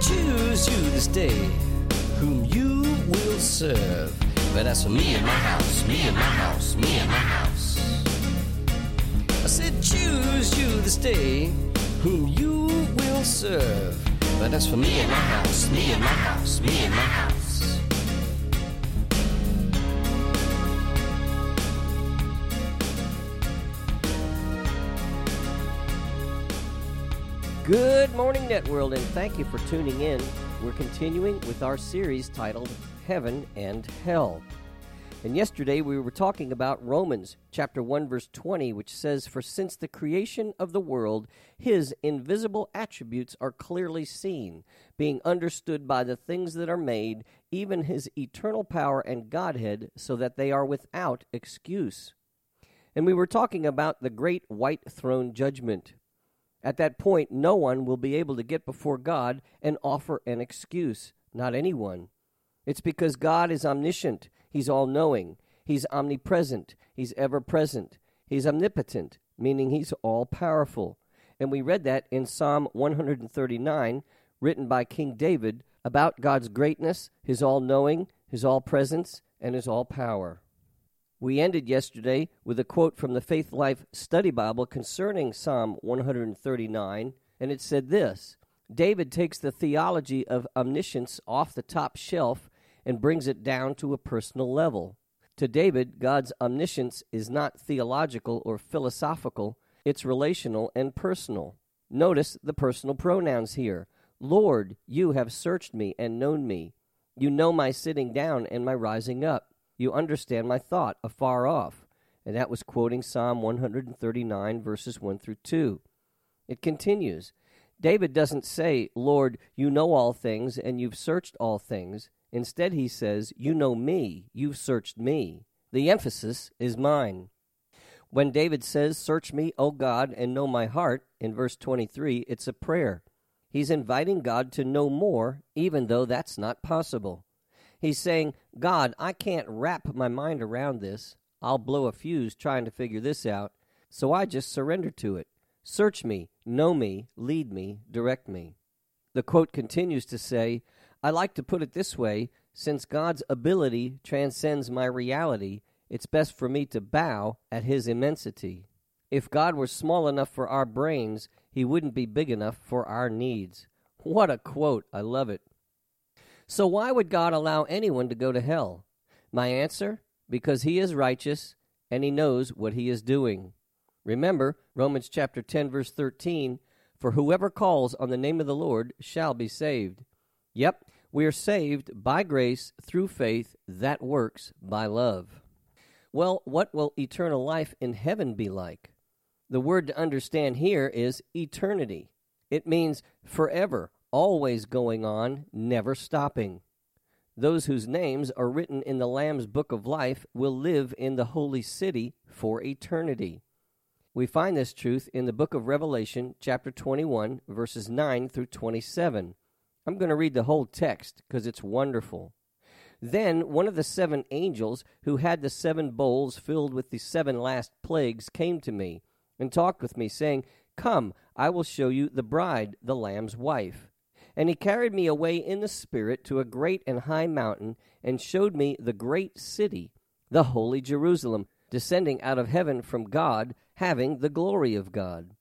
Choose you this day whom you will serve. But as for me and my house, me and my house, me and my house. I said, choose you this day whom you will serve. But as for me and my house, me and my house, me and my house. Good morning, Networld, and thank you for tuning in. We're continuing with our series titled Heaven and Hell. And yesterday we were talking about Romans chapter 1 verse 20 which says for since the creation of the world his invisible attributes are clearly seen being understood by the things that are made even his eternal power and godhead so that they are without excuse. And we were talking about the great white throne judgment at that point, no one will be able to get before God and offer an excuse. Not anyone. It's because God is omniscient. He's all knowing. He's omnipresent. He's ever present. He's omnipotent, meaning he's all powerful. And we read that in Psalm 139, written by King David, about God's greatness, his all knowing, his all presence, and his all power. We ended yesterday with a quote from the Faithlife Study Bible concerning Psalm 139, and it said this David takes the theology of omniscience off the top shelf and brings it down to a personal level. To David, God's omniscience is not theological or philosophical, it's relational and personal. Notice the personal pronouns here. Lord, you have searched me and known me. You know my sitting down and my rising up. You understand my thought afar off. And that was quoting Psalm 139, verses 1 through 2. It continues David doesn't say, Lord, you know all things and you've searched all things. Instead, he says, You know me, you've searched me. The emphasis is mine. When David says, Search me, O God, and know my heart, in verse 23, it's a prayer. He's inviting God to know more, even though that's not possible. He's saying, God, I can't wrap my mind around this. I'll blow a fuse trying to figure this out. So I just surrender to it. Search me, know me, lead me, direct me. The quote continues to say, I like to put it this way since God's ability transcends my reality, it's best for me to bow at his immensity. If God were small enough for our brains, he wouldn't be big enough for our needs. What a quote! I love it. So why would God allow anyone to go to hell? My answer because he is righteous and he knows what he is doing. Remember Romans chapter 10 verse 13, for whoever calls on the name of the Lord shall be saved. Yep, we are saved by grace through faith that works by love. Well, what will eternal life in heaven be like? The word to understand here is eternity. It means forever, always going on, never stopping. Those whose names are written in the Lamb's book of life will live in the holy city for eternity. We find this truth in the book of Revelation, chapter 21, verses 9 through 27. I'm going to read the whole text because it's wonderful. Then one of the seven angels who had the seven bowls filled with the seven last plagues came to me and talked with me, saying, Come, I will show you the bride, the Lamb's wife. And he carried me away in the Spirit to a great and high mountain, and showed me the great city, the holy Jerusalem, descending out of heaven from God, having the glory of God.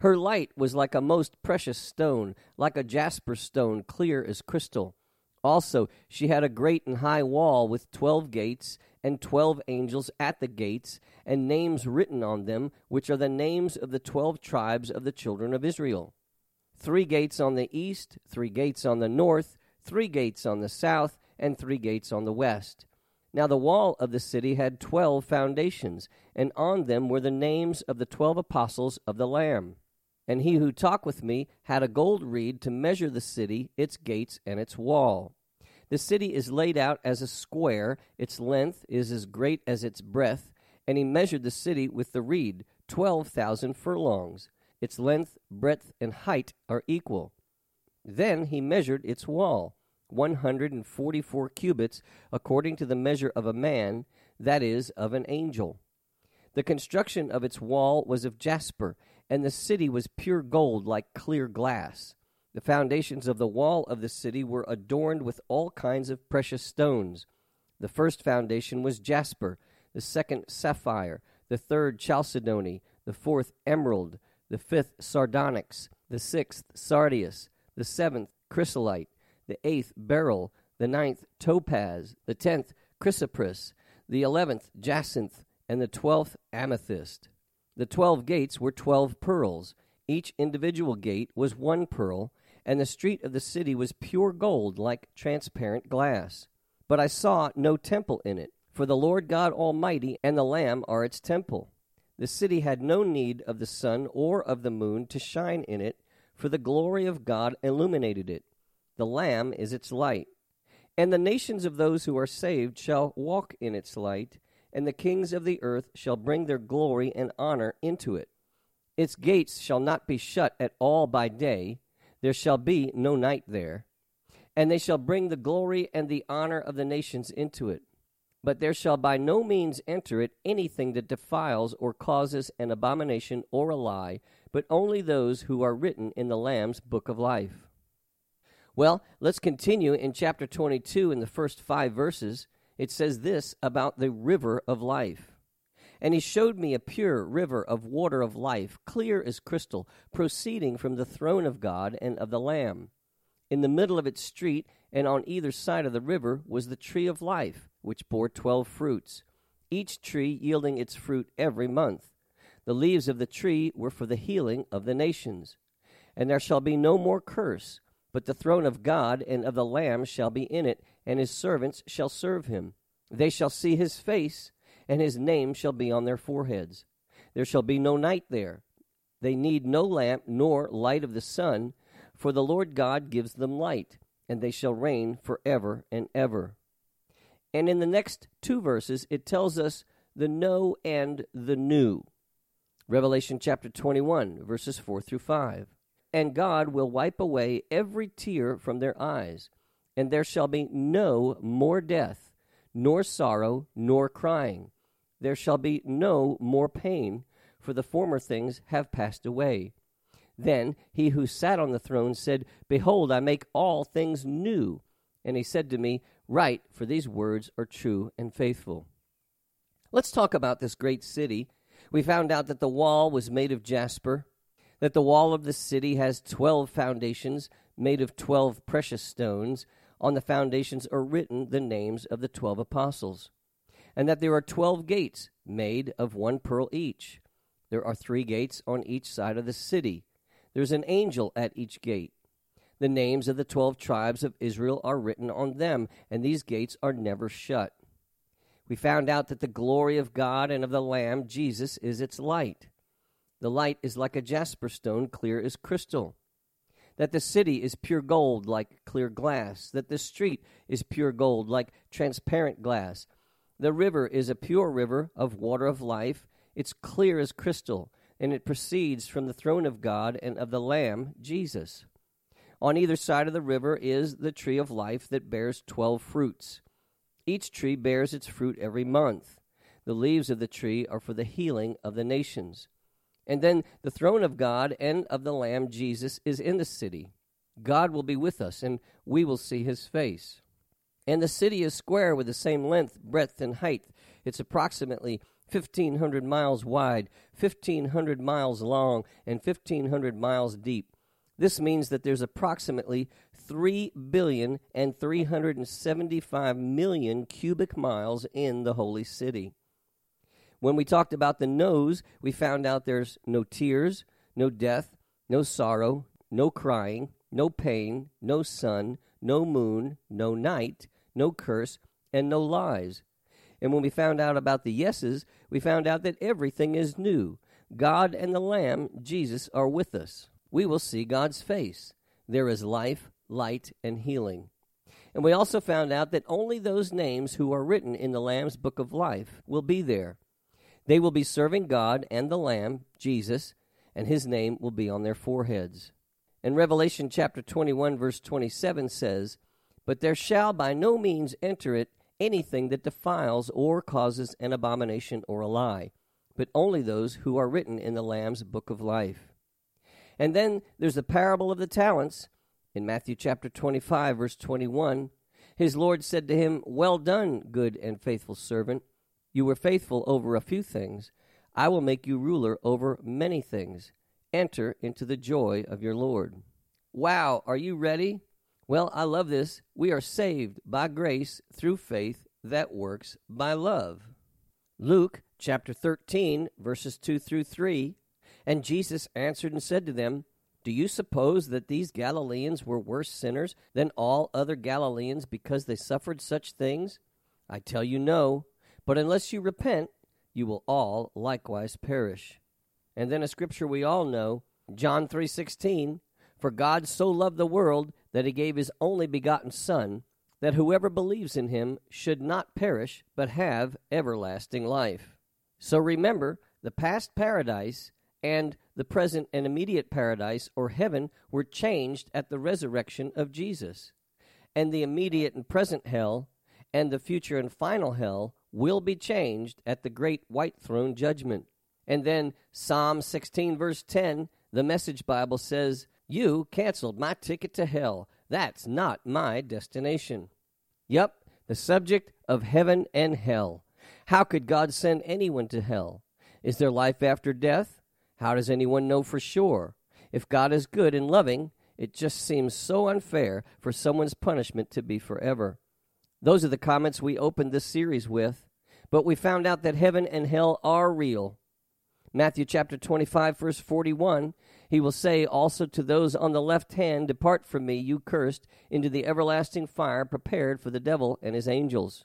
Her light was like a most precious stone, like a jasper stone, clear as crystal. Also, she had a great and high wall with twelve gates, and twelve angels at the gates, and names written on them, which are the names of the twelve tribes of the children of Israel three gates on the east, three gates on the north, three gates on the south, and three gates on the west. Now the wall of the city had twelve foundations, and on them were the names of the twelve apostles of the Lamb. And he who talked with me had a gold reed to measure the city, its gates, and its wall. The city is laid out as a square, its length is as great as its breadth, and he measured the city with the reed, twelve thousand furlongs. Its length, breadth, and height are equal. Then he measured its wall, one hundred and forty four cubits, according to the measure of a man, that is, of an angel. The construction of its wall was of jasper, and the city was pure gold like clear glass. The foundations of the wall of the city were adorned with all kinds of precious stones. The first foundation was jasper, the second sapphire, the third chalcedony, the fourth emerald, the fifth sardonyx, the sixth sardius, the seventh chrysolite, the eighth beryl, the ninth topaz, the tenth chrysoprase, the eleventh jacinth, and the twelfth amethyst. The twelve gates were twelve pearls. Each individual gate was one pearl, and the street of the city was pure gold like transparent glass. But I saw no temple in it, for the Lord God Almighty and the Lamb are its temple. The city had no need of the sun or of the moon to shine in it, for the glory of God illuminated it. The Lamb is its light. And the nations of those who are saved shall walk in its light and the kings of the earth shall bring their glory and honor into it. Its gates shall not be shut at all by day, there shall be no night there. And they shall bring the glory and the honor of the nations into it. But there shall by no means enter it anything that defiles or causes an abomination or a lie, but only those who are written in the Lamb's book of life. Well, let's continue in chapter 22 in the first five verses it says this about the river of life. And he showed me a pure river of water of life, clear as crystal, proceeding from the throne of God and of the Lamb. In the middle of its street, and on either side of the river, was the tree of life, which bore twelve fruits, each tree yielding its fruit every month. The leaves of the tree were for the healing of the nations. And there shall be no more curse, but the throne of God and of the Lamb shall be in it, and his servants shall serve him. They shall see his face, and his name shall be on their foreheads. There shall be no night there. They need no lamp nor light of the sun, for the Lord God gives them light, and they shall reign for ever and ever. And in the next two verses, it tells us the no and the new. Revelation chapter 21, verses 4 through 5 and God will wipe away every tear from their eyes, and there shall be no more death, nor sorrow, nor crying. There shall be no more pain, for the former things have passed away. Then he who sat on the throne said, Behold, I make all things new. And he said to me, Write, for these words are true and faithful. Let's talk about this great city. We found out that the wall was made of jasper, that the wall of the city has twelve foundations made of twelve precious stones. On the foundations are written the names of the twelve apostles, and that there are twelve gates made of one pearl each. There are three gates on each side of the city. There's an angel at each gate. The names of the twelve tribes of Israel are written on them, and these gates are never shut. We found out that the glory of God and of the Lamb, Jesus, is its light. The light is like a jasper stone, clear as crystal. That the city is pure gold, like clear glass. That the street is pure gold, like transparent glass. The river is a pure river of water of life. It's clear as crystal, and it proceeds from the throne of God and of the Lamb, Jesus. On either side of the river is the tree of life that bears twelve fruits. Each tree bears its fruit every month. The leaves of the tree are for the healing of the nations. And then the throne of God and of the Lamb, Jesus, is in the city. God will be with us, and we will see his face. And the city is square with the same length, breadth, and height. It's approximately 1,500 miles wide, 1,500 miles long, and 1,500 miles deep. This means that there's approximately 3 billion and 375 million cubic miles in the holy city. When we talked about the noes, we found out there's no tears, no death, no sorrow, no crying, no pain, no sun, no moon, no night, no curse, and no lies. And when we found out about the yeses, we found out that everything is new. God and the Lamb, Jesus, are with us. We will see God's face. There is life, light, and healing. And we also found out that only those names who are written in the Lamb's book of life will be there. They will be serving God and the Lamb, Jesus, and his name will be on their foreheads. And Revelation chapter 21, verse 27 says, But there shall by no means enter it anything that defiles or causes an abomination or a lie, but only those who are written in the Lamb's book of life. And then there's the parable of the talents in Matthew chapter 25, verse 21. His Lord said to him, Well done, good and faithful servant. You were faithful over a few things. I will make you ruler over many things. Enter into the joy of your Lord. Wow, are you ready? Well, I love this. We are saved by grace through faith that works by love. Luke chapter 13, verses 2 through 3. And Jesus answered and said to them, Do you suppose that these Galileans were worse sinners than all other Galileans because they suffered such things? I tell you, no. But unless you repent, you will all likewise perish. And then a scripture we all know, John 3:16, for God so loved the world that he gave his only begotten son that whoever believes in him should not perish but have everlasting life. So remember, the past paradise and the present and immediate paradise or heaven were changed at the resurrection of Jesus. And the immediate and present hell and the future and final hell will be changed at the great white throne judgment. And then Psalm 16, verse 10, the Message Bible says, You canceled my ticket to hell. That's not my destination. Yep, the subject of heaven and hell. How could God send anyone to hell? Is there life after death? How does anyone know for sure? If God is good and loving, it just seems so unfair for someone's punishment to be forever. Those are the comments we opened this series with. But we found out that heaven and hell are real. Matthew chapter 25, verse 41 He will say also to those on the left hand, Depart from me, you cursed, into the everlasting fire prepared for the devil and his angels.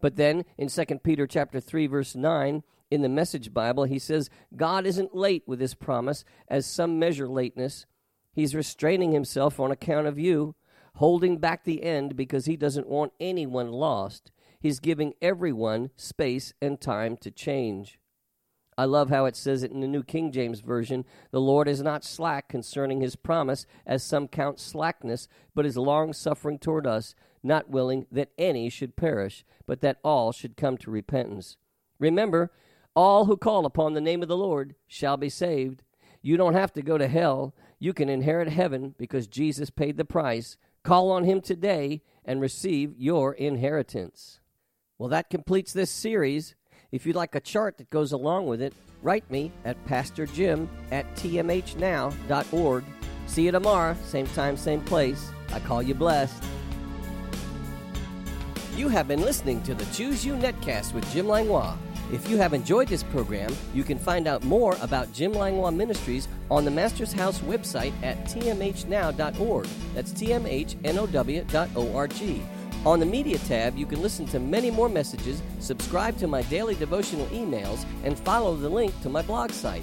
But then in 2 Peter chapter 3, verse 9, in the Message Bible, he says, God isn't late with his promise, as some measure lateness. He's restraining himself on account of you, holding back the end because he doesn't want anyone lost. He's giving everyone space and time to change. I love how it says it in the New King James Version The Lord is not slack concerning his promise, as some count slackness, but is long suffering toward us, not willing that any should perish, but that all should come to repentance. Remember, all who call upon the name of the Lord shall be saved. You don't have to go to hell. You can inherit heaven because Jesus paid the price. Call on him today and receive your inheritance. Well, that completes this series. If you'd like a chart that goes along with it, write me at pastorjim at tmhnow.org. See you tomorrow, same time, same place. I call you blessed. You have been listening to the Choose You Netcast with Jim Langlois. If you have enjoyed this program, you can find out more about Jim Langlois Ministries on the Master's House website at tmhnow.org. That's tmhnow.org. On the Media tab, you can listen to many more messages, subscribe to my daily devotional emails, and follow the link to my blog site.